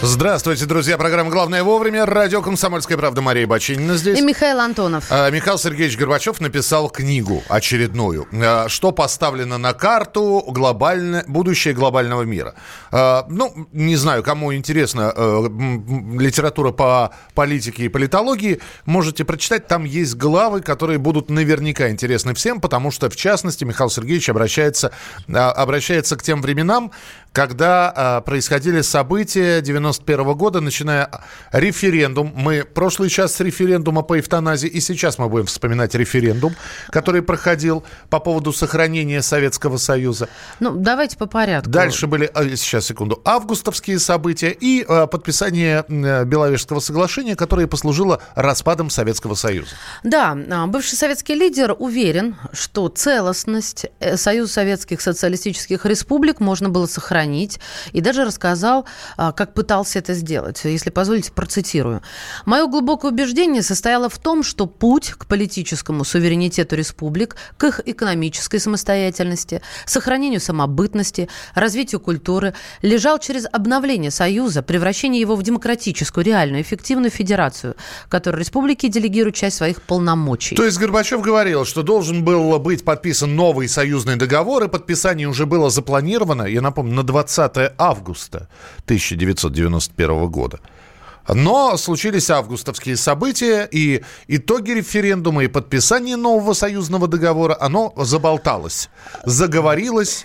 Здравствуйте, друзья. Программа «Главное вовремя». Радио «Комсомольская правда». Мария Бачинина здесь. И Михаил Антонов. А, Михаил Сергеевич Горбачев написал книгу очередную. А, что поставлено на карту глобальное, будущее глобального мира. А, ну, не знаю, кому интересна литература по политике и политологии, можете прочитать. Там есть главы, которые будут наверняка интересны всем, потому что, в частности, Михаил Сергеевич обращается, обращается к тем временам, когда происходили события 90 91 года, начиная референдум. Мы прошлый час с референдума по эвтаназии, и сейчас мы будем вспоминать референдум, который проходил по поводу сохранения Советского Союза. Ну, давайте по порядку. Дальше были, а, сейчас, секунду, августовские события и а, подписание э, Беловежского соглашения, которое послужило распадом Советского Союза. Да, бывший советский лидер уверен, что целостность э, Союза Советских Социалистических Республик можно было сохранить, и даже рассказал, как пытался пытался это сделать. Если позволите, процитирую. «Мое глубокое убеждение состояло в том, что путь к политическому суверенитету республик, к их экономической самостоятельности, сохранению самобытности, развитию культуры лежал через обновление Союза, превращение его в демократическую, реальную, эффективную федерацию, которой республики делегируют часть своих полномочий». То есть Горбачев говорил, что должен был быть подписан новый союзный договор, и подписание уже было запланировано, я напомню, на 20 августа 1990 1991 года. Но случились августовские события, и итоги референдума и подписание нового союзного договора, оно заболталось, заговорилось,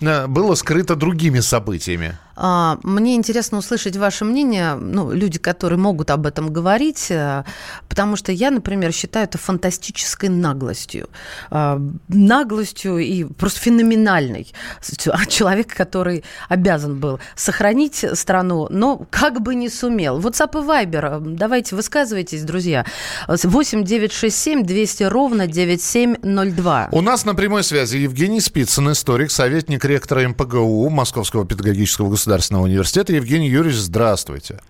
э, было скрыто другими событиями. А, мне интересно услышать ваше мнение, ну, люди, которые могут об этом говорить, э, потому что я, например, считаю это фантастической наглостью. А, наглостью и просто феноменальной. Человек, который обязан был сохранить страну, но как бы не сумел. WhatsApp и Viber, давайте высказывайтесь, друзья. 8 967 200 ровно 9702. У нас на прямой связи Евгений Спицын, историк, советник ректора МПГУ Московского педагогического государства государственного университета. Евгений Юрьевич, здравствуйте.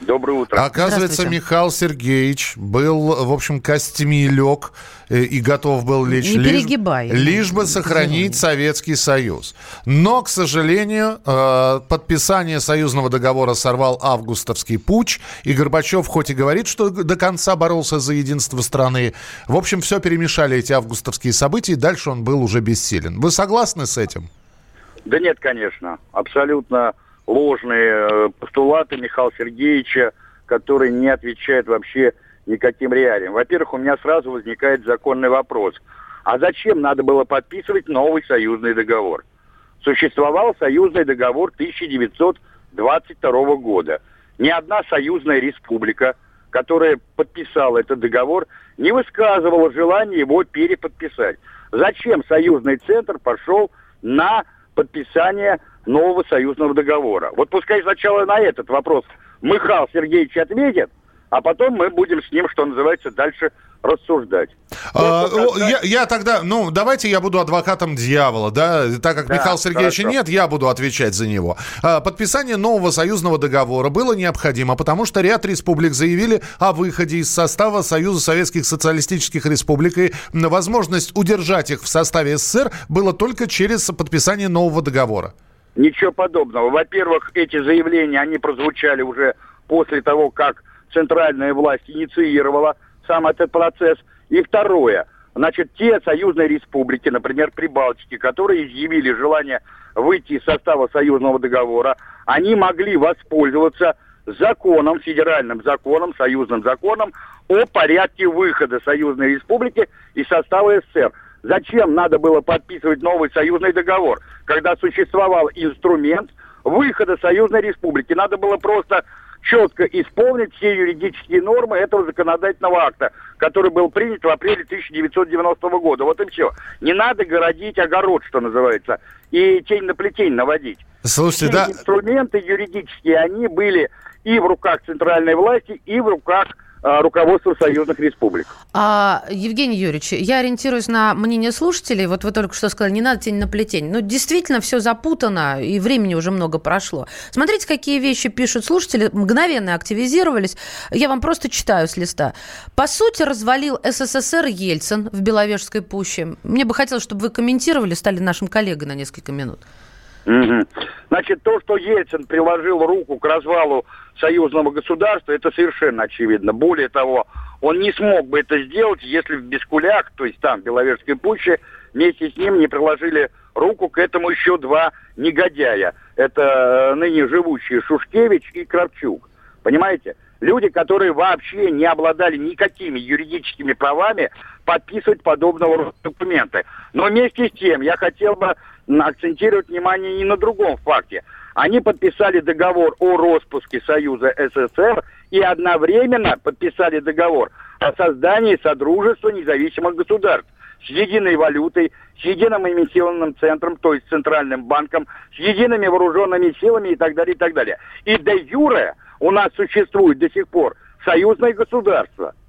Доброе утро. Оказывается, Михаил Сергеевич был, в общем, костями лег э, и готов был лечь. Не перегибай. Лишь, лишь бы сохранить Советский Союз. Но, к сожалению, э, подписание союзного договора сорвал августовский путь, и Горбачев хоть и говорит, что до конца боролся за единство страны, в общем, все перемешали эти августовские события, и дальше он был уже бессилен. Вы согласны с этим? Да нет, конечно. Абсолютно ложные э, постулаты Михаила Сергеевича, которые не отвечают вообще никаким реалиям. Во-первых, у меня сразу возникает законный вопрос. А зачем надо было подписывать новый союзный договор? Существовал союзный договор 1922 года. Ни одна союзная республика, которая подписала этот договор, не высказывала желания его переподписать. Зачем союзный центр пошел на подписания нового союзного договора. Вот пускай сначала на этот вопрос Михаил Сергеевич ответит, а потом мы будем с ним, что называется, дальше рассуждать. А, я, я тогда, ну, давайте я буду адвокатом дьявола, да, так как да, Михаила Сергеевича хорошо. нет, я буду отвечать за него. А, подписание нового союзного договора было необходимо, потому что ряд республик заявили о выходе из состава Союза Советских Социалистических Республик, и возможность удержать их в составе СССР было только через подписание нового договора. Ничего подобного. Во-первых, эти заявления, они прозвучали уже после того, как центральная власть инициировала сам этот процесс. И второе, значит, те союзные республики, например, Прибалтики, которые изъявили желание выйти из состава союзного договора, они могли воспользоваться законом, федеральным законом, союзным законом о порядке выхода союзной республики из состава СССР. Зачем надо было подписывать новый союзный договор, когда существовал инструмент выхода союзной республики? Надо было просто четко исполнить все юридические нормы этого законодательного акта, который был принят в апреле 1990 года. Вот и все. Не надо городить огород, что называется, и тень на плетень наводить. Слушайте, все да... инструменты юридические, они были и в руках центральной власти, и в руках а, руководства союзных республик. А, Евгений Юрьевич, я ориентируюсь на мнение слушателей. Вот вы только что сказали, не надо тень на плетень. Но действительно все запутано, и времени уже много прошло. Смотрите, какие вещи пишут слушатели. Мгновенно активизировались. Я вам просто читаю с листа. По сути, развалил СССР Ельцин в Беловежской пуще. Мне бы хотелось, чтобы вы комментировали, стали нашим коллегой на несколько минут. Угу. Значит, то, что Ельцин приложил руку к развалу союзного государства, это совершенно очевидно. Более того, он не смог бы это сделать, если в Бескулях, то есть там, в Беловежской пуще, вместе с ним не приложили руку к этому еще два негодяя. Это э, ныне живущие Шушкевич и Кравчук. Понимаете? Люди, которые вообще не обладали никакими юридическими правами подписывать подобного рода документы. Но вместе с тем я хотел бы акцентировать внимание и на другом факте. Они подписали договор о распуске Союза СССР и одновременно подписали договор о создании Содружества независимых государств с единой валютой, с единым эмиссионным центром, то есть центральным банком, с едиными вооруженными силами и так далее, и так далее. И де юре у нас существует до сих пор союзное государство –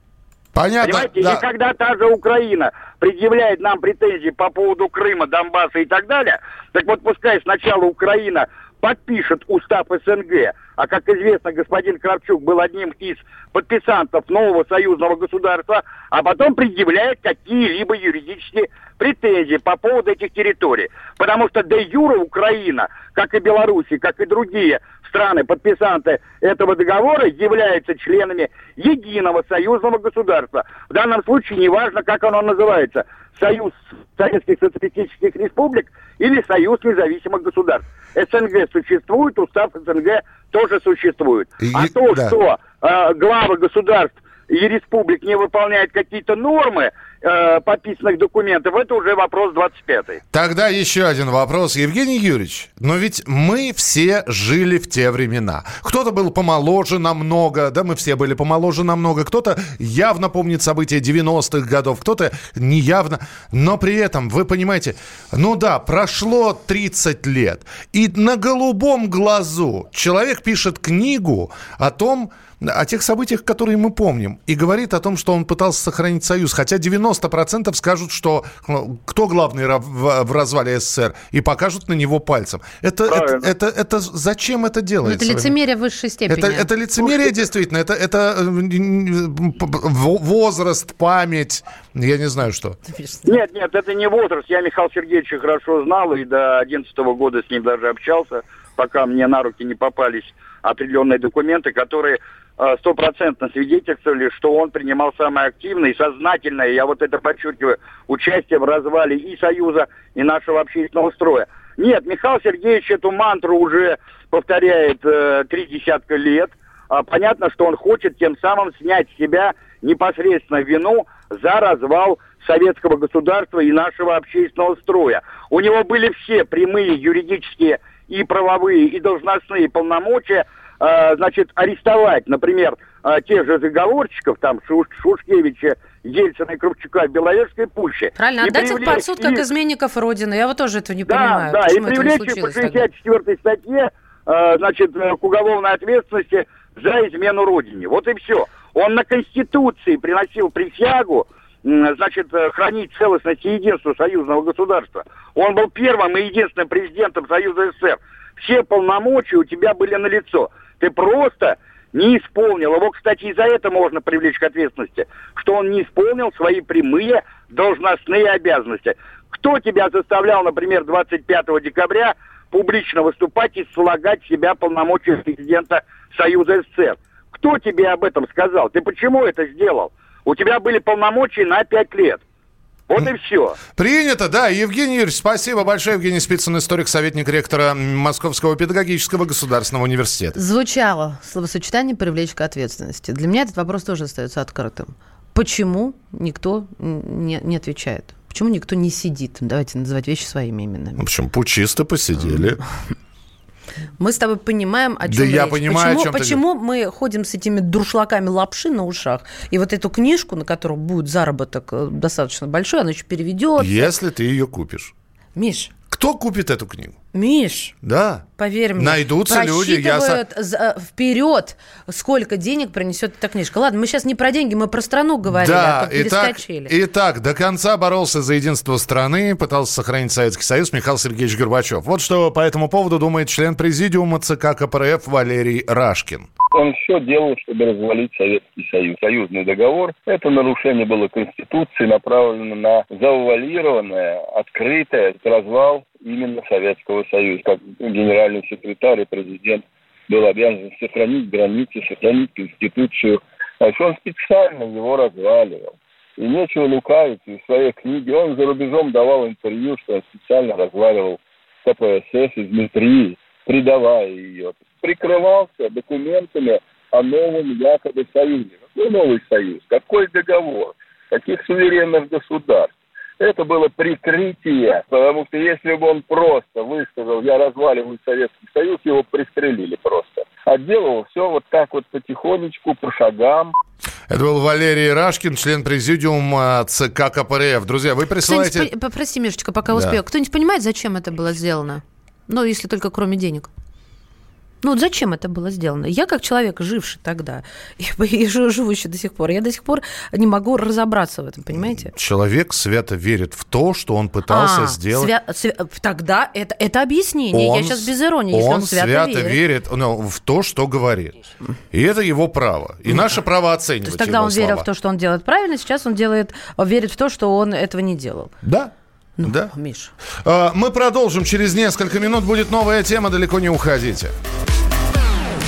Понятно. Понимаете, да. и когда та же Украина предъявляет нам претензии по поводу Крыма, Донбасса и так далее, так вот пускай сначала Украина подпишет устав СНГ, а как известно, господин Кравчук был одним из подписантов нового союзного государства, а потом предъявляет какие-либо юридические претензии по поводу этих территорий. Потому что де юра Украина, как и Беларусь, как и другие страны, подписанты этого договора, являются членами единого союзного государства. В данном случае неважно, как оно называется. Союз Советских Социалистических Республик или Союз независимых государств. СНГ существует, устав СНГ тоже существует. И, а то, да. что э, главы государств и республик не выполняют какие-то нормы, э, подписанных документов, это уже вопрос 25-й. Тогда еще один вопрос. Евгений Юрьевич, но ведь мы все жили в те времена. Кто-то был помоложе намного, да, мы все были помоложе намного, кто-то явно помнит события 90-х годов, кто-то неявно, но при этом, вы понимаете, ну да, прошло 30 лет, и на голубом глазу человек пишет книгу о том, о тех событиях, которые мы помним, и говорит о том, что он пытался сохранить союз. Хотя 90% скажут, что ну, кто главный в развале СССР, и покажут на него пальцем. Это, это, это, это зачем это делается? Это лицемерие высшей степени. Это, это лицемерие действительно, это, это э, возраст, память, я не знаю что. Нет, нет, это не возраст. Я Михаила Сергеевича хорошо знал и до 2011 года с ним даже общался, пока мне на руки не попались определенные документы, которые стопроцентно свидетельствовали, что он принимал самое активное и сознательное, я вот это подчеркиваю, участие в развале и Союза, и нашего общественного строя. Нет, Михаил Сергеевич эту мантру уже повторяет э, три десятка лет. А, понятно, что он хочет тем самым снять с себя непосредственно вину за развал советского государства и нашего общественного строя. У него были все прямые юридические и правовые, и должностные полномочия, э, значит, арестовать, например, э, тех же заговорщиков, там, Шуш, Шушкевича, Ельцина и Кравчука в Беловежской пуще. Правильно, отдать их под суд как изменников Родины. Я вот тоже этого не да, понимаю. Да, и привлечь их по 64 статье, э, значит, э, к уголовной ответственности за измену Родине. Вот и все. Он на Конституции приносил присягу, значит, э, хранить целостность и единство союзного государства. Он был первым и единственным президентом Союза СССР. Все полномочия у тебя были на лицо. Ты просто не исполнил. Его, кстати, и за это можно привлечь к ответственности, что он не исполнил свои прямые должностные обязанности. Кто тебя заставлял, например, 25 декабря публично выступать и слагать себя полномочия президента Союза СССР? Кто тебе об этом сказал? Ты почему это сделал? у тебя были полномочия на пять лет. Вот и все. Принято, да. Евгений Юрьевич, спасибо большое. Евгений Спицын, историк, советник ректора Московского педагогического государственного университета. Звучало словосочетание «привлечь к ответственности». Для меня этот вопрос тоже остается открытым. Почему никто не, не отвечает? Почему никто не сидит? Давайте называть вещи своими именами. В общем, пучисто посидели. Мы с тобой понимаем, о чем да речь. я понимаю, почему, о чем Почему ты... мы ходим с этими дуршлагами лапши на ушах, и вот эту книжку, на которую будет заработок э, достаточно большой, она еще переведет. Если ты ее купишь. Миш. Кто купит эту книгу? Миш, Да. поверь мне, Найдутся люди, я за- вперед, сколько денег принесет эта книжка. Ладно, мы сейчас не про деньги, мы про страну говорили, Да, а то итак, перескочили. итак, до конца боролся за единство страны, пытался сохранить Советский Союз Михаил Сергеевич Горбачев. Вот что по этому поводу думает член президиума ЦК КПРФ Валерий Рашкин. Он все делал, чтобы развалить Советский Союз. Союзный договор – это нарушение было Конституции, направлено на завуалированное, открытое развал именно Советского Союза. Как генеральный секретарь и президент был обязан сохранить границы, сохранить Конституцию. Значит, он специально его разваливал. И нечего лукавить. И в своей книге он за рубежом давал интервью, что он специально разваливал КПСС изнутри, предавая ее. Прикрывался документами о новом якобы союзе. Какой новый союз? Какой договор? Каких суверенных государств? Это было прикрытие, потому что если бы он просто высказал, я разваливаю Советский Союз, его пристрелили просто. А делал все вот так вот потихонечку, по шагам. Это был Валерий Рашкин, член президиума ЦК КПРФ. Друзья, вы присылаете... Кто-нибудь, по- попроси, Мишечка, пока Да. успею. Кто-нибудь понимает, зачем это было сделано? Ну, если только кроме денег. Ну, вот зачем это было сделано? Я, как человек, живший тогда, и, и жи- живущий до сих пор, я до сих пор не могу разобраться в этом, понимаете? Человек свято верит в то, что он пытался А, сделать. свя- свя- Тогда это, это объяснение. я сейчас без иронии, если он, свято, верит. ну, в то, что говорит. И это его право. И наше право То оценивать есть тогда он верил слова. в то, что он делает правильно, сейчас он делает, верит в то, что он этого не делал. Да. Ну, да. Миш. А, Мы продолжим. Через несколько минут будет новая тема. Далеко не уходите.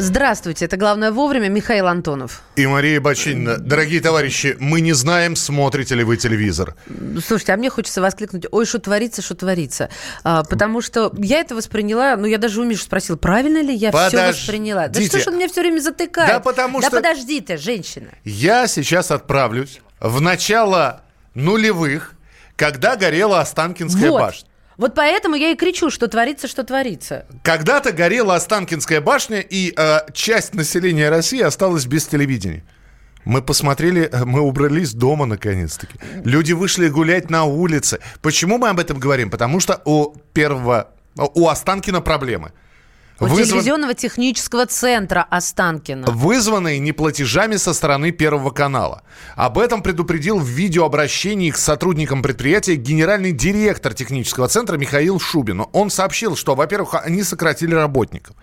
Здравствуйте, это «Главное вовремя» Михаил Антонов. И Мария Бочинина. Дорогие товарищи, мы не знаем, смотрите ли вы телевизор. Слушайте, а мне хочется воскликнуть, ой, что творится, что творится. А, потому что я это восприняла, ну, я даже у Миши спросила, правильно ли я все Подождите. восприняла. Да что ж он меня все время затыкает? Да потому Да что- подожди ты, женщина. Я сейчас отправлюсь в начало нулевых, когда горела Останкинская вот. башня. Вот поэтому я и кричу, что творится, что творится. Когда-то горела Останкинская башня, и э, часть населения России осталась без телевидения. Мы посмотрели, э, мы убрались дома наконец-таки. Люди вышли гулять на улице. Почему мы об этом говорим? Потому что у первого, у Останкина проблемы. Вызван- телевизионного технического центра Останкина. вызванные неплатежами со стороны Первого канала. Об этом предупредил в видеообращении к сотрудникам предприятия генеральный директор технического центра Михаил Шубин. Он сообщил, что, во-первых, они сократили работников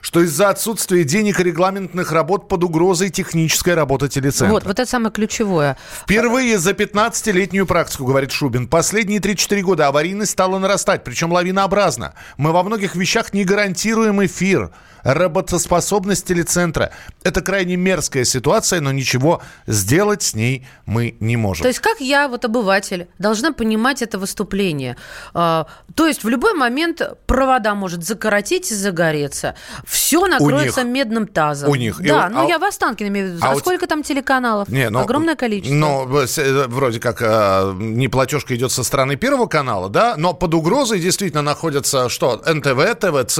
что из-за отсутствия денег и регламентных работ под угрозой техническая работа телецентра. Вот, вот это самое ключевое. Впервые за 15-летнюю практику, говорит Шубин, последние 3-4 года аварийность стала нарастать, причем лавинообразно. Мы во многих вещах не гарантируем эфир, работоспособность телецентра. Это крайне мерзкая ситуация, но ничего сделать с ней мы не можем. То есть как я, вот обыватель, должна понимать это выступление? А, То есть в любой момент провода может закоротить и загореться. Все накроется них. медным тазом. У них. И Да, у- ну а- я в Останкино имею в виду. а А, у сколько там телеканалов? Не, ну, Огромное количество. Ну, вроде как э, неплатежка идет со стороны Первого канала, да, но под угрозой действительно находятся что? НТВ, ТВЦ,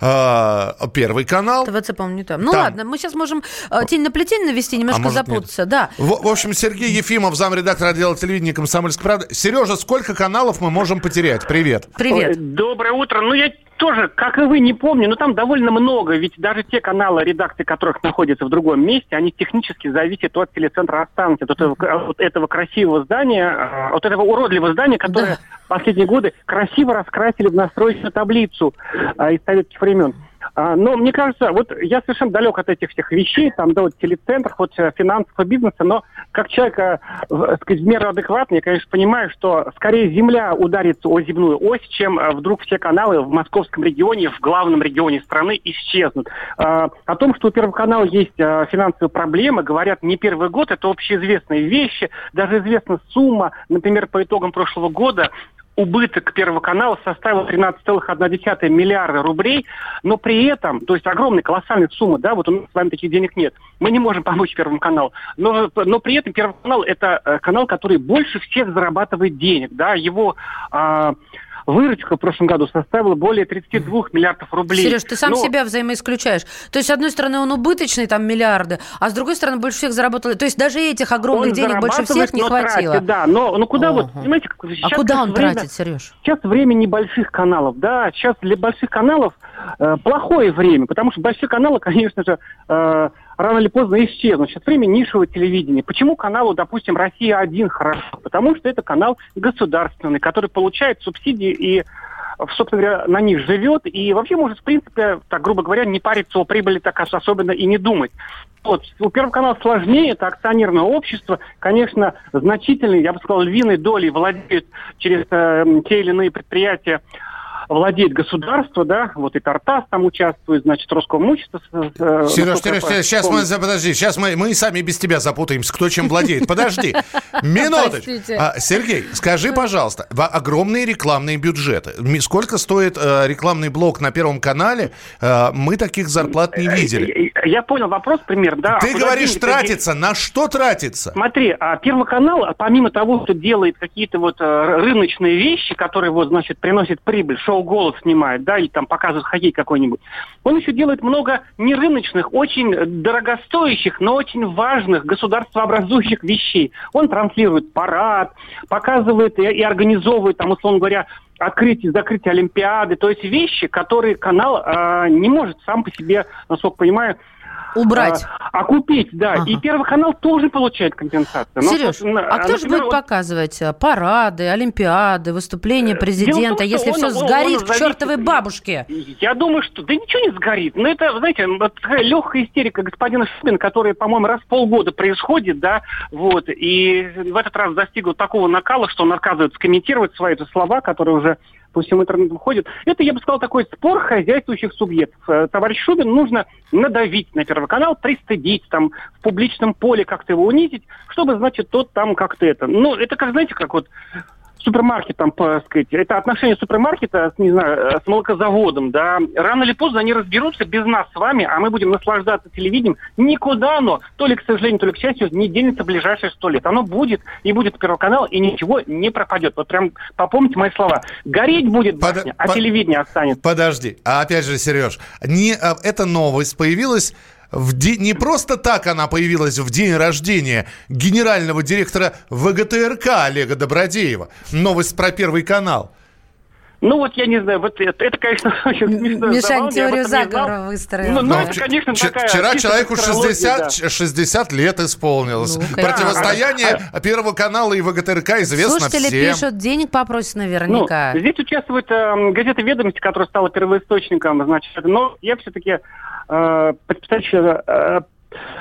э, Первый канал. ТВЦ, по-моему, не там. Ну Там. ладно, мы сейчас можем э, тень на плетень навести, немножко может, нет? запутаться. Да. В, в общем, Сергей Ефимов, замредактор отдела телевидения «Комсомольской правды». Сережа, сколько каналов мы можем потерять? Привет. Привет. Ой, Доброе утро. Ну, я тоже, как и вы, не помню, но там довольно много, ведь даже те каналы, редакции которых находятся в другом месте, они технически зависят от телецентра останки, от этого, от этого красивого здания, а, от этого уродливого здания, которое да. в последние годы красиво раскрасили в настроечную таблицу а, из советских времен. А, но мне кажется, вот я совершенно далек от этих всех вещей, там, да, вот телецентров, вот э, финансового бизнеса, но как человек, э, сказать, в меру адекватный, я, конечно, понимаю, что скорее земля ударится о земную ось, чем э, вдруг все каналы в московском регионе, в главном регионе страны исчезнут. А, о том, что у Первого канала есть финансовые проблемы, говорят не первый год, это общеизвестные вещи, даже известна сумма, например, по итогам прошлого года убыток Первого канала составил 13,1 миллиарда рублей, но при этом, то есть огромная, колоссальная сумма, да, вот у нас с вами таких денег нет, мы не можем помочь Первому каналу, но, но при этом Первый канал это э, канал, который больше всех зарабатывает денег, да, его... А, выручка в прошлом году составила более 32 миллиардов рублей. Сереж, ты сам Но... себя взаимоисключаешь. То есть, с одной стороны, он убыточный, там, миллиарды, а с другой стороны, больше всех заработал. То есть, даже этих огромных он денег больше всех не хватило. Тратит, да, но, но куда Ого. вот, понимаете, сейчас, а куда он время, тратит, Сереж? Сейчас время небольших каналов, да, сейчас для больших каналов э, плохое время, потому что большие каналы, конечно же, э, рано или поздно исчезнут. Сейчас время нишевого телевидения. Почему каналу, допустим, «Россия-1» хорошо? Потому что это канал государственный, который получает субсидии и собственно говоря, на них живет и вообще может, в принципе, так грубо говоря, не париться о прибыли так особенно и не думать. Вот. У Первого канала сложнее, это акционерное общество, конечно, значительной, я бы сказал, львиной долей владеют через э, те или иные предприятия владеет государство, да, вот и Тартас там участвует, значит, Роскомимущество. Э, Сереж, Сереж, Сереж, сейчас мы, подожди, сейчас мы, мы сами без тебя запутаемся, кто чем владеет. Подожди, минуточку. А, Сергей, скажи, пожалуйста, огромные рекламные бюджеты. Сколько стоит э, рекламный блок на Первом канале? Э, мы таких зарплат не видели. Я понял вопрос пример, да. Ты а говоришь, тратится. На что тратится? Смотри, а Первый канал, помимо того, что делает какие-то вот рыночные вещи, которые вот, значит, приносят прибыль, шоу «Голос» снимает, да, или там показывает хоккей какой-нибудь. Он еще делает много нерыночных, очень дорогостоящих, но очень важных государствообразующих вещей. Он транслирует парад, показывает и, и организовывает, там, условно говоря, открытие, закрытие Олимпиады, то есть вещи, которые канал э, не может сам по себе, насколько понимаю, Убрать. А, а купить, да. Ага. И Первый канал тоже получает компенсацию. Сереж, Но, а кто же будет показывать э, парады, олимпиады, выступления президента, том, если он, все он, сгорит он, он к чертовой бабушке? Я думаю, что да ничего не сгорит. Но это, знаете, такая легкая истерика господина Шубина, которая, по-моему, раз в полгода происходит, да, вот, и в этот раз достигла такого накала, что он отказывается комментировать свои слова, которые уже по всему интернету ходит. Это, я бы сказал, такой спор хозяйствующих субъектов. Э, товарищ Шубин нужно надавить на Первый канал, пристыдить, там, в публичном поле как-то его унизить, чтобы, значит, тот там как-то это... Ну, это как, знаете, как вот супермаркетом, так сказать, это отношение супермаркета, не знаю, с молокозаводом, да, рано или поздно они разберутся без нас с вами, а мы будем наслаждаться телевидением. Никуда оно, то ли к сожалению, то ли к счастью, не денется в ближайшие сто лет. Оно будет, и будет Первый канал, и ничего не пропадет. Вот прям попомните мои слова. Гореть будет башня, Под... а телевидение останется. Подожди, а опять же, Сереж, не, а, эта новость появилась в день, не просто так она появилась в день рождения генерального директора ВГТРК Олега Добродеева. Новость про Первый канал. Ну вот я не знаю, вот это, это конечно, очень смешно. Мишань теорию заговора выстроил. Ну, ну, это, конечно, такая Вчера человеку 60, да. 60 лет исполнилось. Ну, Противостояние а, Первого канала и ВГТРК известно Слушатели всем. пишут, денег попросят наверняка. Ну, здесь участвует э, газета «Ведомости», которая стала первоисточником, значит, но я все-таки э,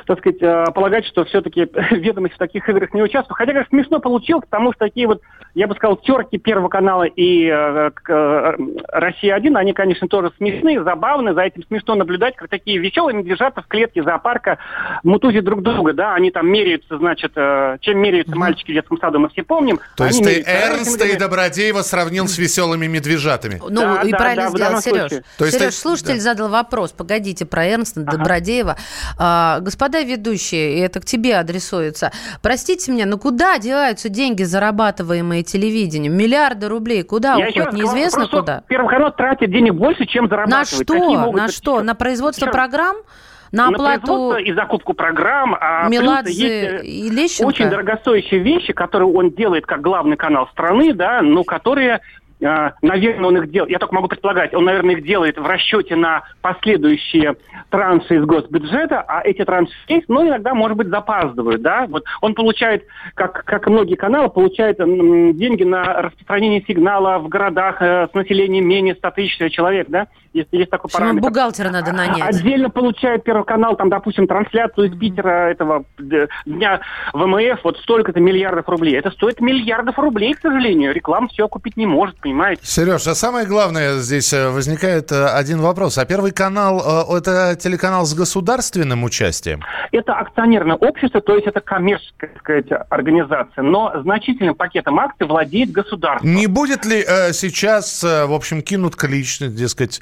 так сказать, э, полагать, что все-таки ведомости в таких играх не участвуют. Хотя, конечно, смешно получилось, потому что такие вот, я бы сказал, терки Первого канала и э, э, Россия-1, они, конечно, тоже смешные, забавные. За этим смешно наблюдать, как такие веселые медвежата в клетке зоопарка мутузят друг друга, да, они там меряются, значит, э, чем меряются мальчики в детском саду, мы все помним. То есть ты Эрнста и Добродеева сравнил с веселыми медвежатами? Ну, да, и да, правильно да, сделал, Сереж. То есть Сереж, ты... слушатель да. задал вопрос, погодите, про Эрнста, ага. Добродеева. А, господа ведущие, и это к тебе адресуется, простите меня, но куда деваются деньги, зарабатываемые телевидением? Миллиарды рублей, куда Я уходят? Неизвестно сказал, куда. Первый канал тратит денег больше, чем зарабатывает. На что? На что? На производство Сейчас. программ? на оплату... На и закупку программ. А Меладзе есть и Лещенко? очень дорогостоящие вещи, которые он делает как главный канал страны, да, но которые э, наверное, он их делает, я только могу предполагать, он, наверное, их делает в расчете на последующие транши из госбюджета, а эти транши есть, но иногда, может быть, запаздывают, да, вот он получает, как, как многие каналы, получает деньги на распространение сигнала в городах э, с населением менее 100 тысяч человек, да, если есть такой Почему параметр. бухгалтера надо нанять? Отдельно получает Первый канал, там, допустим, трансляцию из Питера этого дня ВМФ, вот столько-то миллиардов рублей. Это стоит миллиардов рублей, к сожалению. Реклама все купить не может, понимаете? Сереж, а самое главное здесь э, возникает э, один вопрос. А Первый канал э, – это телеканал с государственным участием? Это акционерное общество, то есть это коммерческая, так сказать, организация, но значительным пакетом акций владеет государство. Не будет ли э, сейчас, э, в общем, кинут клич, дескать,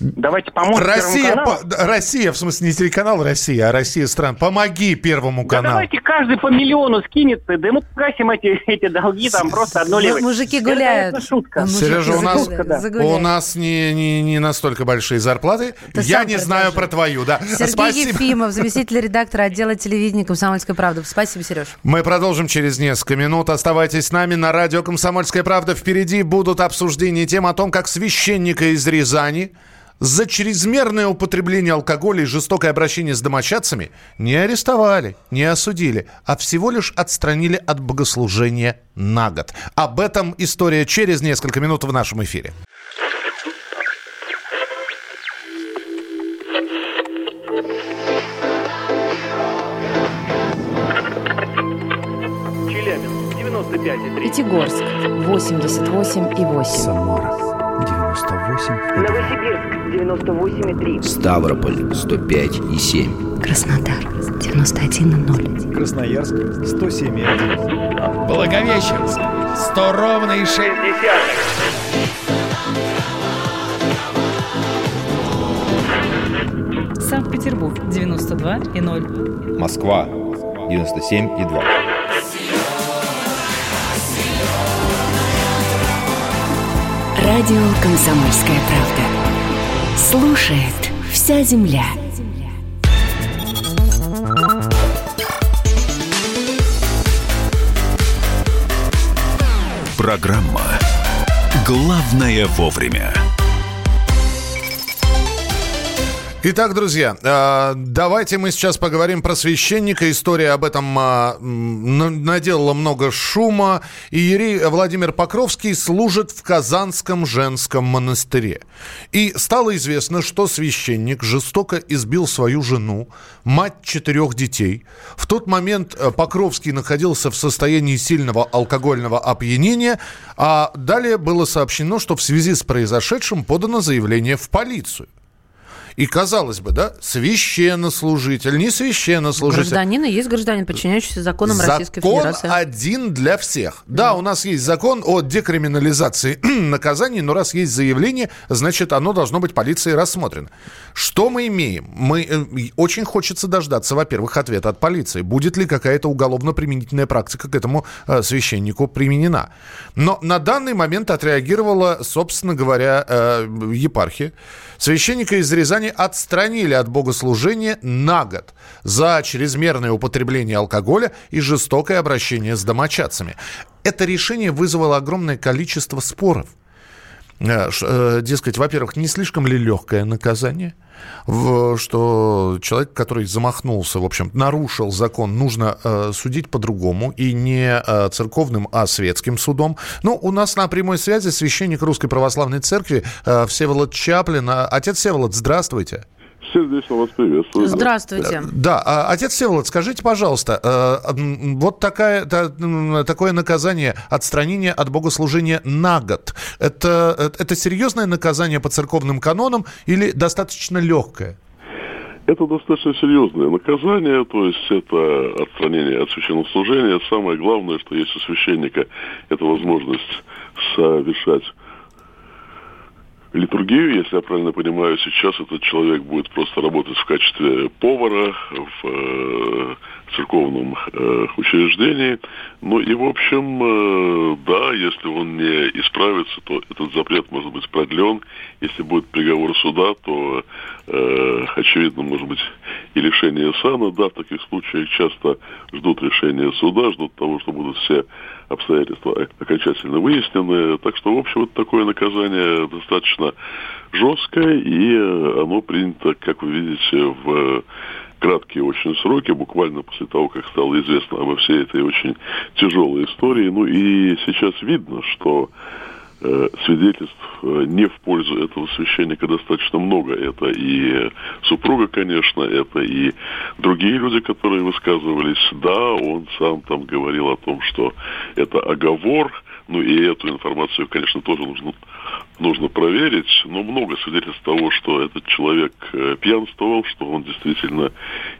Давайте поможем Россия, по- Россия, в смысле, не телеканал Россия, а Россия стран. Помоги Первому Да каналу. давайте каждый по миллиону скинется, да мы погасим эти, эти долги, там просто одно левое. Мужики Это, гуляют. конечно, шутка. Мужики Сережа, у нас, загуляют, у нас не, не, не настолько большие зарплаты. Ты Я не знаю про твою, да. Сергей Спасибо. Ефимов, заместитель редактора отдела телевидения «Комсомольская правда». Спасибо, Сереж. Мы продолжим через несколько минут. Оставайтесь с нами на радио «Комсомольская правда». Впереди будут обсуждения тем о том, как священника из Рязани за чрезмерное употребление алкоголя и жестокое обращение с домочадцами не арестовали, не осудили, а всего лишь отстранили от богослужения на год. Об этом история через несколько минут в нашем эфире. Челябинск, 95,3. Пятигорск, 88,8. Самара 98 Новосибирск 98,3. Ставрополь 105 и 7. Краснодар 91,0. Красноярск 107,1 Благовещенск 100 ровно и 6 Санкт-Петербург 92,0. Москва 97 Радио «Комсомольская правда». Слушает вся земля. Программа «Главное вовремя». Итак, друзья, э, давайте мы сейчас поговорим про священника. История об этом на- наделала много шума. Иерей Владимир Покровский служит в Казанском женском монастыре. И стало известно, что священник жестоко избил свою жену, мать четырех детей. В тот момент э, Покровский находился в состоянии сильного алкогольного опьянения, а далее было сообщено, что в связи с произошедшим подано заявление в полицию. И казалось бы, да, священнослужитель, не священнослужитель. Гражданин и есть гражданин, подчиняющийся законам Российской Закон Федерации. один для всех. Да, у нас есть закон о декриминализации наказаний, но раз есть заявление, значит, оно должно быть полицией рассмотрено. Что мы имеем? Мы, э, очень хочется дождаться, во-первых, ответа от полиции. Будет ли какая-то уголовно-применительная практика к этому э, священнику применена? Но на данный момент отреагировала, собственно говоря, э, епархия. Священника из Рязани отстранили от богослужения на год за чрезмерное употребление алкоголя и жестокое обращение с домочадцами. Это решение вызвало огромное количество споров. Э, э, Дескать, во-первых, не слишком ли легкое наказание? Что человек, который замахнулся, в общем, нарушил закон, нужно э, судить по-другому и не церковным, а светским судом. Ну, у нас на прямой связи священник Русской Православной Церкви Всеволод Чаплин. Отец Всеволод, здравствуйте. Сердечно вас приветствую. Здравствуйте. Да, а, отец Всеволод, скажите, пожалуйста, э, вот такая, такое наказание, отстранение от богослужения на год, это, э, это серьезное наказание по церковным канонам или достаточно легкое? Это достаточно серьезное наказание, то есть это отстранение от священнослужения. Самое главное, что есть у священника, это возможность совершать литургию, если я правильно понимаю, сейчас этот человек будет просто работать в качестве повара в э, церковном э, учреждении. Ну и, в общем, э, да, если он не исправится, то этот запрет может быть продлен. Если будет приговор суда, то, э, очевидно, может быть и лишение сана. Да, в таких случаях часто ждут решения суда, ждут того, что будут все обстоятельства окончательно выяснены. Так что, в общем, это такое наказание достаточно жесткое, и э, оно принято, как вы видите, в краткие очень сроки, буквально после того, как стало известно обо всей этой очень тяжелой истории. Ну и сейчас видно, что э, свидетельств э, не в пользу этого священника достаточно много. Это и супруга, конечно, это и другие люди, которые высказывались. Да, он сам там говорил о том, что это оговор, ну и эту информацию, конечно, тоже нужно, нужно проверить. Но много свидетельств того, что этот человек э, пьянствовал, что он действительно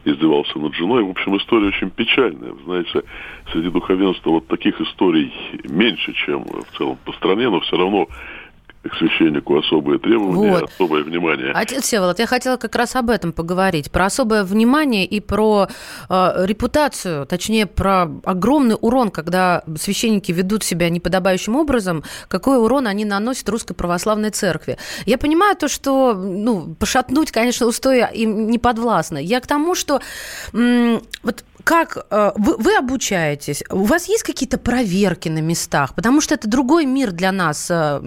издевался над женой. В общем, история очень печальная. Вы знаете, среди духовенства вот таких историй меньше, чем в целом по стране, но все равно к священнику особые требования, вот. особое внимание. Отец Всеволод, я хотела как раз об этом поговорить, про особое внимание и про э, репутацию, точнее, про огромный урон, когда священники ведут себя неподобающим образом, какой урон они наносят русской православной церкви. Я понимаю то, что ну, пошатнуть, конечно, устои им не подвластно. Я к тому, что м- вот как э, вы, вы обучаетесь? У вас есть какие-то проверки на местах? Потому что это другой мир для нас, э,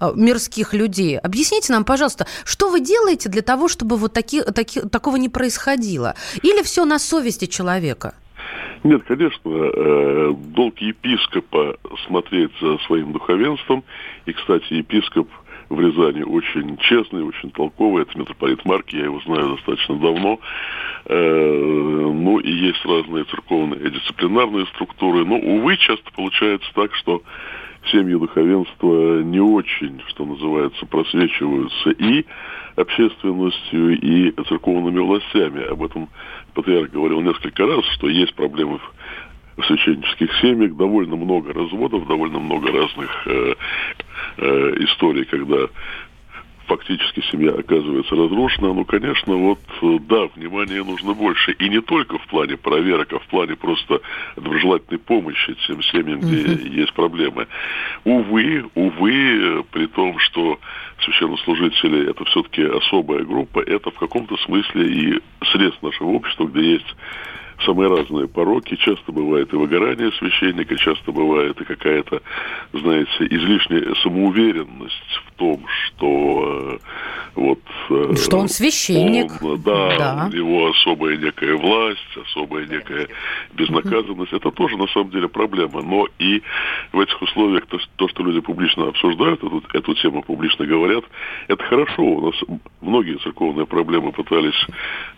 э, мирских людей. Объясните нам, пожалуйста, что вы делаете для того, чтобы вот таки, таки, такого не происходило? Или все на совести человека? Нет, конечно, долг епископа смотреть за своим духовенством. И, кстати, епископ – в Рязани очень честный, очень толковый. Это митрополит Марки, я его знаю достаточно давно. Э, ну и есть разные церковные дисциплинарные структуры. Но, увы, часто получается так, что семьи духовенства не очень, что называется, просвечиваются и общественностью, и церковными властями. Об этом патриарх говорил несколько раз, что есть проблемы в в священнических семьях довольно много разводов, довольно много разных э, э, историй, когда фактически семья оказывается разрушена, ну, конечно, вот, э, да, внимания нужно больше. И не только в плане проверок, а в плане просто доброжелательной помощи тем семьям, где uh-huh. есть проблемы. Увы, увы, при том, что священнослужители – это все-таки особая группа, это в каком-то смысле и средств нашего общества, где есть самые разные пороки. Часто бывает и выгорание священника, часто бывает и какая-то, знаете, излишняя самоуверенность в том, что э, вот... Э, что он священник. Он, да, да, у него особая некая власть, особая некая безнаказанность. Это тоже, на самом деле, проблема. Но и в этих условиях то, то что люди публично обсуждают, эту, эту тему публично говорят, это хорошо. У нас многие церковные проблемы пытались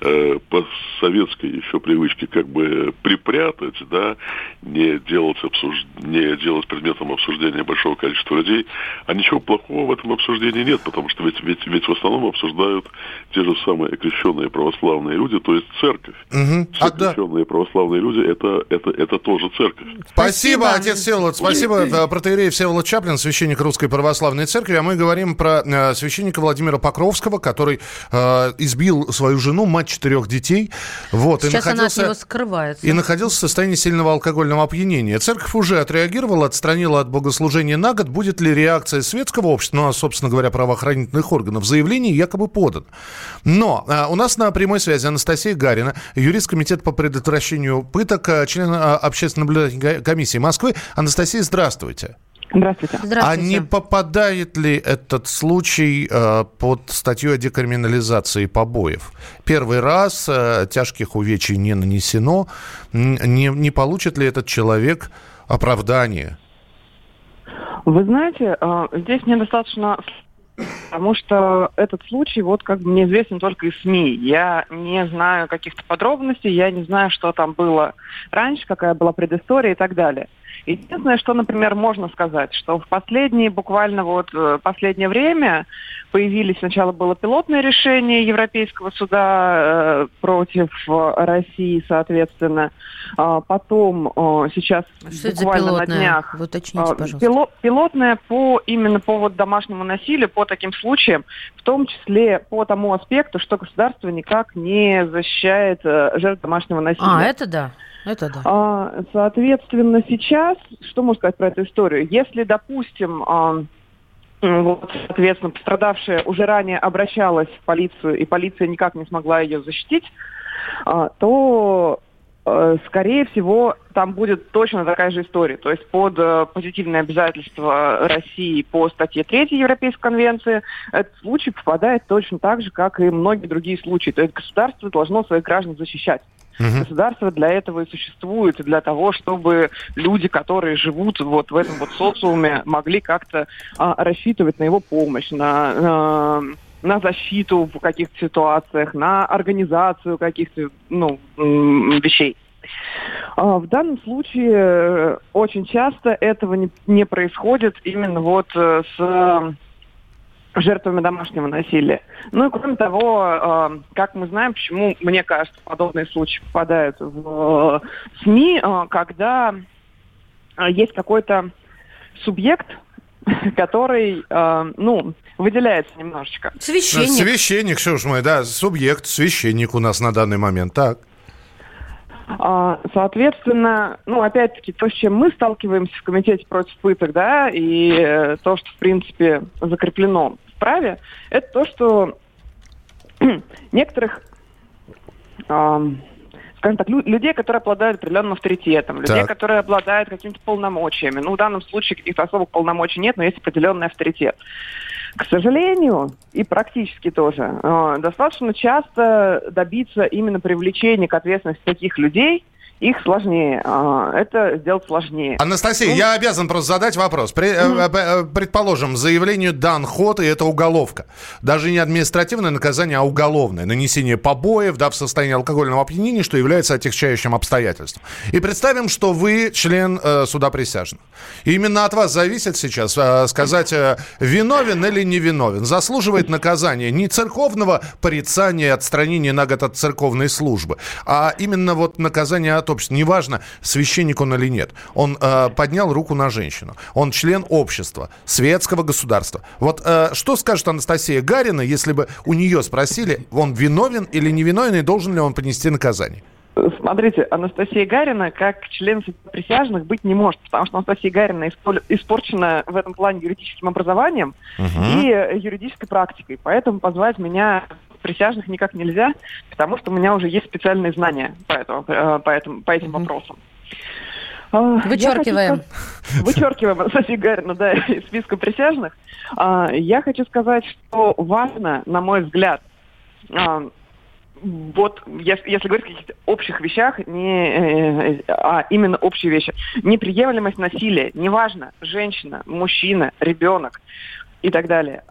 э, по советской еще привычке как бы припрятать, да, не делать, обсуж... не делать предметом обсуждения большого количества людей. А ничего плохого в этом обсуждении нет, потому что ведь, ведь, ведь в основном обсуждают те же самые окрещенные православные люди, то есть церковь. Угу. Все а, окрещенные да. православные люди это, это, это тоже церковь. Спасибо, спасибо отец Всеволод. Спасибо, э, протеерей Всеволод Чаплин, священник Русской Православной Церкви. А мы говорим про э, священника Владимира Покровского, который э, избил свою жену, мать четырех детей. Вот, Сейчас и находился, она от него скрывается. И находился в состоянии сильного алкогольного опьянения. Церковь уже отреагировала, отстранила от богослужения на год. Будет ли реакция светского общества, ну, а, собственно говоря, правоохранительных органов? Заявление якобы подано. Но а, у нас на прямой связи Анастасия Гарина, юрист комитета по предотвращению пыток, а, член а, общественной наблюдательной комиссии Москвы. Анастасия, здравствуйте. Здравствуйте. Здравствуйте. А не попадает ли этот случай э, под статью о декриминализации побоев? Первый раз э, тяжких увечий не нанесено. Не, не получит ли этот человек оправдание? Вы знаете, э, здесь мне достаточно Потому что этот случай, вот как бы мне известен только из СМИ. Я не знаю каких-то подробностей, я не знаю, что там было раньше, какая была предыстория и так далее. Единственное, что, например, можно сказать, что в последние, буквально вот э, последнее время появились, сначала было пилотное решение Европейского суда э, против э, России, соответственно, а потом э, сейчас Что это за буквально на днях Вы уточните, а, пожалуйста. пило- пилотное по именно по вот домашнему насилию, по таким случаям, в том числе по тому аспекту, что государство никак не защищает э, жертв домашнего насилия. А, это да. Это да. А, Соответственно, сейчас, что можно сказать про эту историю? Если, допустим, а, вот, соответственно, пострадавшая уже ранее обращалась в полицию, и полиция никак не смогла ее защитить, а, то, э, скорее всего, там будет точно такая же история. То есть под э, позитивные обязательства России по статье 3 Европейской конвенции этот случай попадает точно так же, как и многие другие случаи. То есть государство должно своих граждан защищать. Государство для этого и существует, для того, чтобы люди, которые живут вот в этом вот социуме, могли как-то а, рассчитывать на его помощь, на, а, на защиту в каких-то ситуациях, на организацию каких-то ну, вещей. А, В данном случае э, очень часто этого не, не происходит именно вот э, с жертвами домашнего насилия. Ну и кроме того, э, как мы знаем, почему, мне кажется, подобные случаи попадают в э, СМИ, э, когда э, есть какой-то субъект, который, э, ну, выделяется немножечко. Священник, что ж мой, да, субъект, священник у нас на данный момент, так. А, Соответственно, ну, опять-таки, то, с чем мы сталкиваемся в Комитете против пыток, да, и э, то, что, в принципе, закреплено праве, это то, что некоторых, ам, скажем так, лю- людей, которые обладают определенным авторитетом, людей, Так. которые обладают какими-то полномочиями. Ну, в данном случае каких-то особых полномочий нет, но есть определенный авторитет. К сожалению, и практически тоже, э, достаточно часто добиться именно привлечения к ответственности таких людей, их сложнее. э, Это сделать сложнее. Анастасия, Ну, я обязан просто задать вопрос. При- э, Предположим, заявлению дан ход, и это уголовка. Даже не административное наказание, а уголовное. Нанесение побоев, да, в состоянии алкогольного опьянения, что является отягчающим обстоятельством. И представим, что вы член э, суда присяжных. И именно от вас зависит сейчас э, сказать, э, виновен или не виновен. Заслуживает наказания не церковного порицания, отстранения на год от церковной службы, а именно вот наказание от общества. Неважно, священник он или нет. Он э, поднял руку на женщину. Он член общества, светского государства. Вот э, что скажет Анастасия Гарина, если бы у нее спросили, он виновен или не виновен, и должен ли он понести наказание? Смотрите, Анастасия Гарина как член присяжных быть не может, потому что Анастасия Гарина испорчена в этом плане юридическим образованием и э, юридической практикой. Поэтому позвать меня присяжных никак нельзя, потому что у меня уже есть специальные знания по, этому, э, по, этому, по этим вопросам. А, Вычеркиваем. сказ- Вычеркиваем Анастасию Гарину, да, из списка присяжных. А, Я хочу сказать, что важно, на мой взгляд, а, вот если, если говорить о каких-то общих вещах, не, э, а именно общие вещи, неприемлемость насилия, неважно, женщина, мужчина, ребенок и так далее,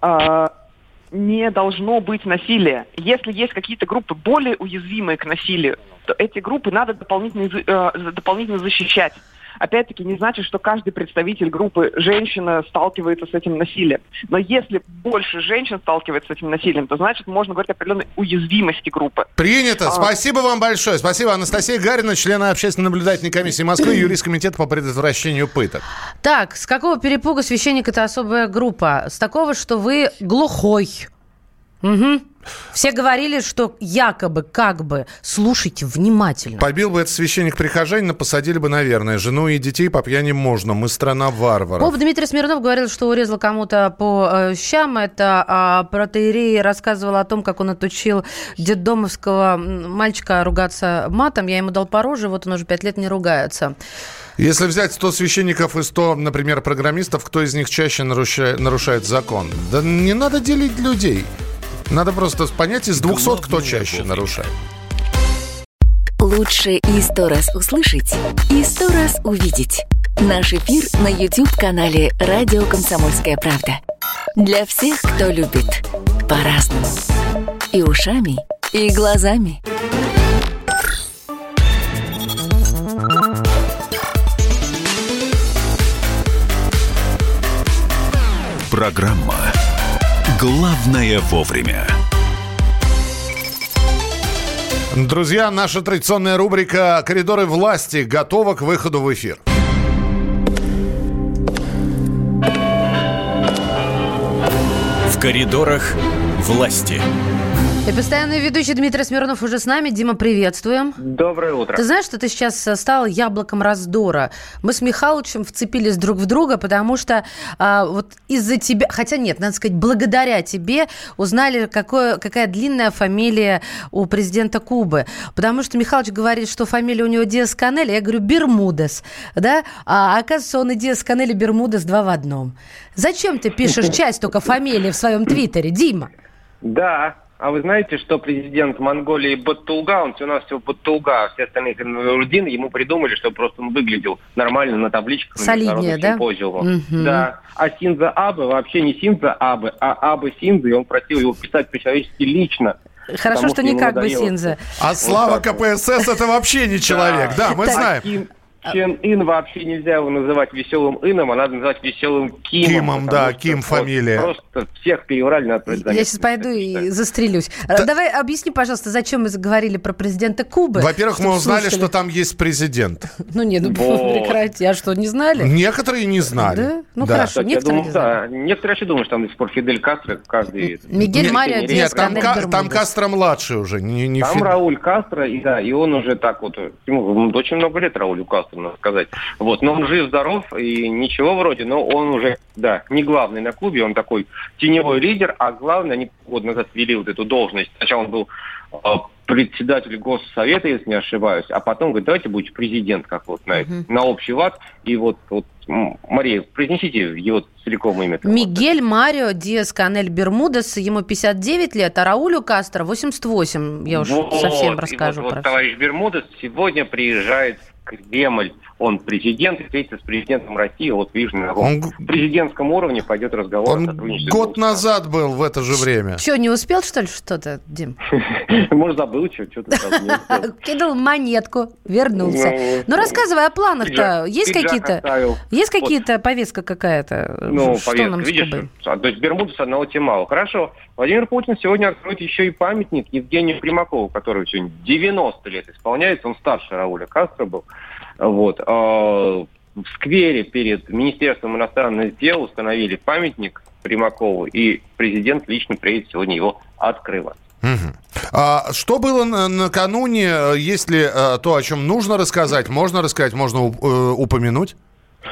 не должно быть насилия. Если есть какие-то группы более уязвимые к насилию, то эти группы надо дополнительно, э, дополнительно защищать. Опять-таки не значит, что каждый представитель группы женщина сталкивается с этим насилием. Но если больше женщин сталкивается с этим насилием, то значит можно говорить о определенной уязвимости группы. Принято. А. Спасибо вам большое. Спасибо. Анастасия Гарина, член общественно-наблюдательной комиссии Москвы, юрист комитета по предотвращению пыток. Так, с какого перепуга священник это особая группа? С такого, что вы глухой. Мгм. Все говорили, что якобы, как бы, слушайте внимательно. Побил бы этот священник прихожанина, посадили бы, наверное. Жену и детей по пьяни можно. Мы страна варваров. Поп Дмитрий Смирнов говорил, что урезал кому-то по э, щам. Это а, протеерей рассказывал о том, как он отучил детдомовского мальчика ругаться матом. Я ему дал по роже, вот он уже пять лет не ругается. Если взять 100 священников и 100, например, программистов, кто из них чаще нарушает, нарушает закон? Да не надо делить людей. Надо просто понять, из 200 кто чаще нарушает. Лучше и сто раз услышать, и сто раз увидеть. Наш эфир на YouTube-канале «Радио Комсомольская правда». Для всех, кто любит по-разному. И ушами, и глазами. Программа «Главное вовремя». Друзья, наша традиционная рубрика «Коридоры власти» готова к выходу в эфир. В коридорах власти. И постоянный ведущий Дмитрий Смирнов уже с нами. Дима, приветствуем. Доброе утро. Ты знаешь, что ты сейчас стал яблоком раздора? Мы с Михалычем вцепились друг в друга, потому что а, вот из-за тебя, хотя нет, надо сказать, благодаря тебе узнали, какое, какая длинная фамилия у президента Кубы. Потому что Михалыч говорит, что фамилия у него Диас-Канель, я говорю Бермудес, да? А оказывается, он и Диас-Канель, и Бермудес два в одном. Зачем ты пишешь часть только фамилии в своем твиттере, Дима? Да, а вы знаете, что президент Монголии Баттулга, он у нас всего Баттулга, а все остальные Нурдин, ему придумали, чтобы просто он выглядел нормально на табличках Солиднее, да? Угу. Да. А Синза Абе вообще не Синза Абе, а Абе Синза, и он просил его писать по-человечески лично. Хорошо, что не как бы Синза. А Слава КПСС это вообще не человек, да, мы знаем. Чен Ин вообще нельзя его называть веселым Ином, а надо называть веселым Кимом. Кимом, да, Ким фамилия. Просто всех переврали, надо Я сейчас пойду и застрелюсь. Да. Давай объясни, пожалуйста, зачем мы заговорили про президента Кубы? Во-первых, мы узнали, слушали. что там есть президент. Ну не, ну вот. прекрати, а что, не знали? Некоторые не знали. Да? Ну да. хорошо, некоторые думаю, Да, некоторые вообще думают, что там до сих пор Фидель Кастро, каждый... Мигель Марио Нет, там, там Кастро младший уже. Не, не там. Рауль Кастро, и да, и он уже так вот, ему очень много лет Раулю Кастро, надо сказать. Вот, но он жив-здоров и ничего вроде, но он уже, да, не главный на клубе, он такой теневой лидер, а главное, они год назад ввели вот эту должность. Сначала он был э, председатель Госсовета, если не ошибаюсь, а потом говорит, давайте будете президент, как вот на, uh-huh. на общий лад. И вот, вот Мария, произнесите его целиком имя. Мигель Марио Диас Канель Бермудес, ему 59 лет, а Раулю Кастро 88, я уж вот, совсем расскажу. Вот, вот товарищ Бермудес сегодня приезжает в Кремль он президент, встретится с президентом России, вот видишь, на он... президентском уровне пойдет разговор он о сотрудничестве. год назад был в это же время. Что, не успел, что ли, что-то, Дим? Может, забыл, что то там Кидал монетку, вернулся. Ну, ну рассказывай о планах-то. Есть какие-то? Есть какие-то повестка какая-то? Ну, повестка, видишь, то есть Бермудес одного тем мало. Хорошо, Владимир Путин сегодня откроет еще и памятник Евгению Примакову, который сегодня 90 лет исполняется, он старше Рауля Кастро был. Вот. А, в сквере перед Министерством иностранных дел установили памятник Примакову, и президент лично приедет сегодня его открывать. Угу. А что было накануне? Есть ли а, то, о чем нужно рассказать? Можно рассказать, можно э, упомянуть?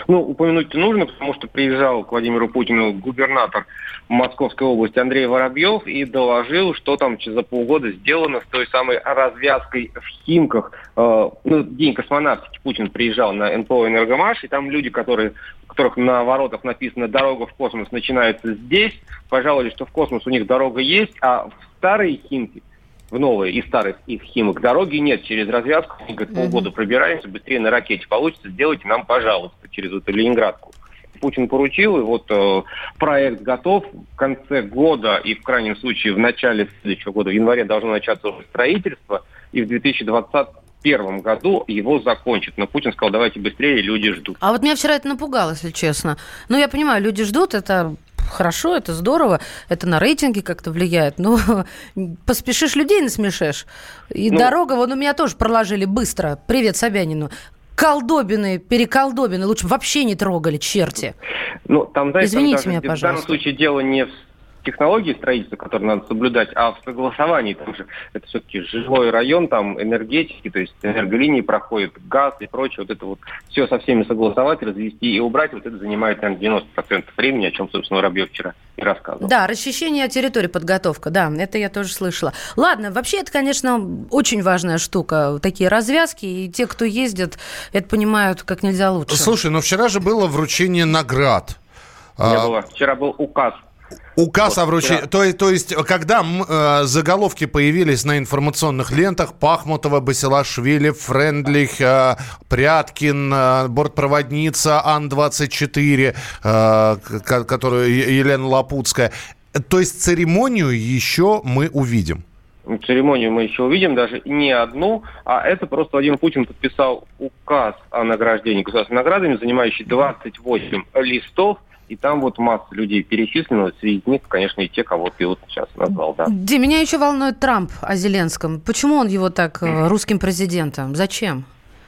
Ну, упомянуть нужно, потому что приезжал к Владимиру Путину губернатор Московской области Андрей Воробьев и доложил, что там за полгода сделано с той самой развязкой в Химках. Э, ну, день космонавтики Путин приезжал на НПО «Энергомаш», и там люди, которые, которых на воротах написано «Дорога в космос начинается здесь», пожаловались, что в космос у них дорога есть, а в старые Химки – в новые и старых их химок дороги нет. Через развязку, они говорят, полгода пробираемся, быстрее на ракете получится, сделайте нам, пожалуйста, через эту Ленинградку. Путин поручил, и вот э, проект готов. В конце года и в крайнем случае в начале следующего года, в январе должно начаться уже строительство, и в 2021 году его закончат. Но Путин сказал, давайте быстрее, люди ждут. А вот меня вчера это напугало, если честно. Ну, я понимаю, люди ждут, это хорошо, это здорово, это на рейтинги как-то влияет, но поспешишь людей насмешишь. И ну, дорога, вон у меня тоже проложили быстро. Привет Собянину колдобины, переколдобины лучше вообще не трогали, черти. Ну, там, знаете, Извините там меня, пожалуйста. В данном случае дело не в технологии строительства, которые надо соблюдать, а в согласовании. Там же это все-таки жилой район, там энергетики, то есть энерголинии проходят, газ и прочее. Вот это вот все со всеми согласовать, развести и убрать, вот это занимает, наверное, 90% времени, о чем, собственно, Воробьев вчера и рассказывал. Да, расчищение территории, подготовка, да, это я тоже слышала. Ладно, вообще это, конечно, очень важная штука, такие развязки, и те, кто ездит, это понимают как нельзя лучше. Слушай, но вчера же было вручение наград. Не а... было. Вчера был указ Указ вот, о вручении. Да. То, то есть, когда э, заголовки появились на информационных лентах, Пахмутова, Басилашвили, Френдлих, э, Пряткин, э, бортпроводница Ан-24, э, которую Елена Лапутская. То есть церемонию еще мы увидим церемонию мы еще увидим, даже не одну, а это просто Владимир Путин подписал указ о награждении государственными наградами, занимающий 28 листов, И там вот масса людей перечислено, среди них, конечно, и те, кого ты вот сейчас назвал, да. Ди, меня еще волнует Трамп о Зеленском. Почему он его так э, русским президентом? Зачем?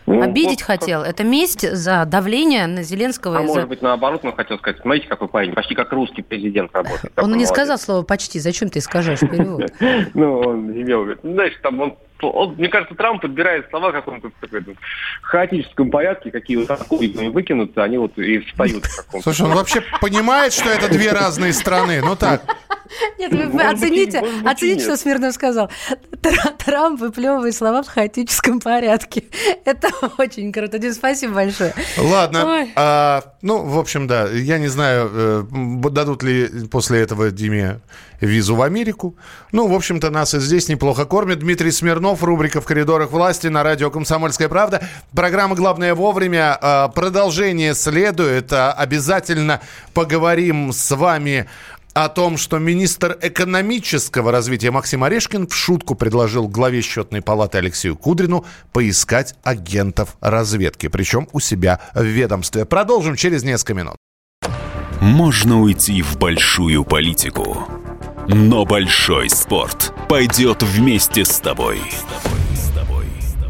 Ну, Обидеть вот хотел. Это месть за давление на Зеленского. А за- может быть, наоборот, он хотел сказать, смотрите, какой парень, почти как русский президент работает. Он не молодец. сказал слово почти. Зачем ты искажаешь перевод? Ну, он имел в виду. Ну, Знаешь, там он, он- мне кажется, Трамп подбирает слова в каком-то ну, хаотическом порядке, какие вот откуда выкинутся, они вот и встают в каком-то. Слушай, он вообще понимает, что это две разные страны? Ну так. Нет, вы оцените, оцените, что Смирнов сказал. Тра- Трамп выплевывает слова в хаотическом порядке. Это очень круто. Дим, спасибо большое. Ладно. А, ну, в общем, да. Я не знаю, э, дадут ли после этого Диме визу в Америку. Ну, в общем-то, нас и здесь неплохо кормят. Дмитрий Смирнов, рубрика «В коридорах власти» на радио «Комсомольская правда». Программа «Главное вовремя». А, Продолжение следует. А, Обязательно поговорим с вами о том, что министр экономического развития Максим Орешкин в шутку предложил главе счетной палаты Алексею Кудрину поискать агентов разведки, причем у себя в ведомстве. Продолжим через несколько минут. Можно уйти в большую политику, но большой спорт пойдет вместе с тобой.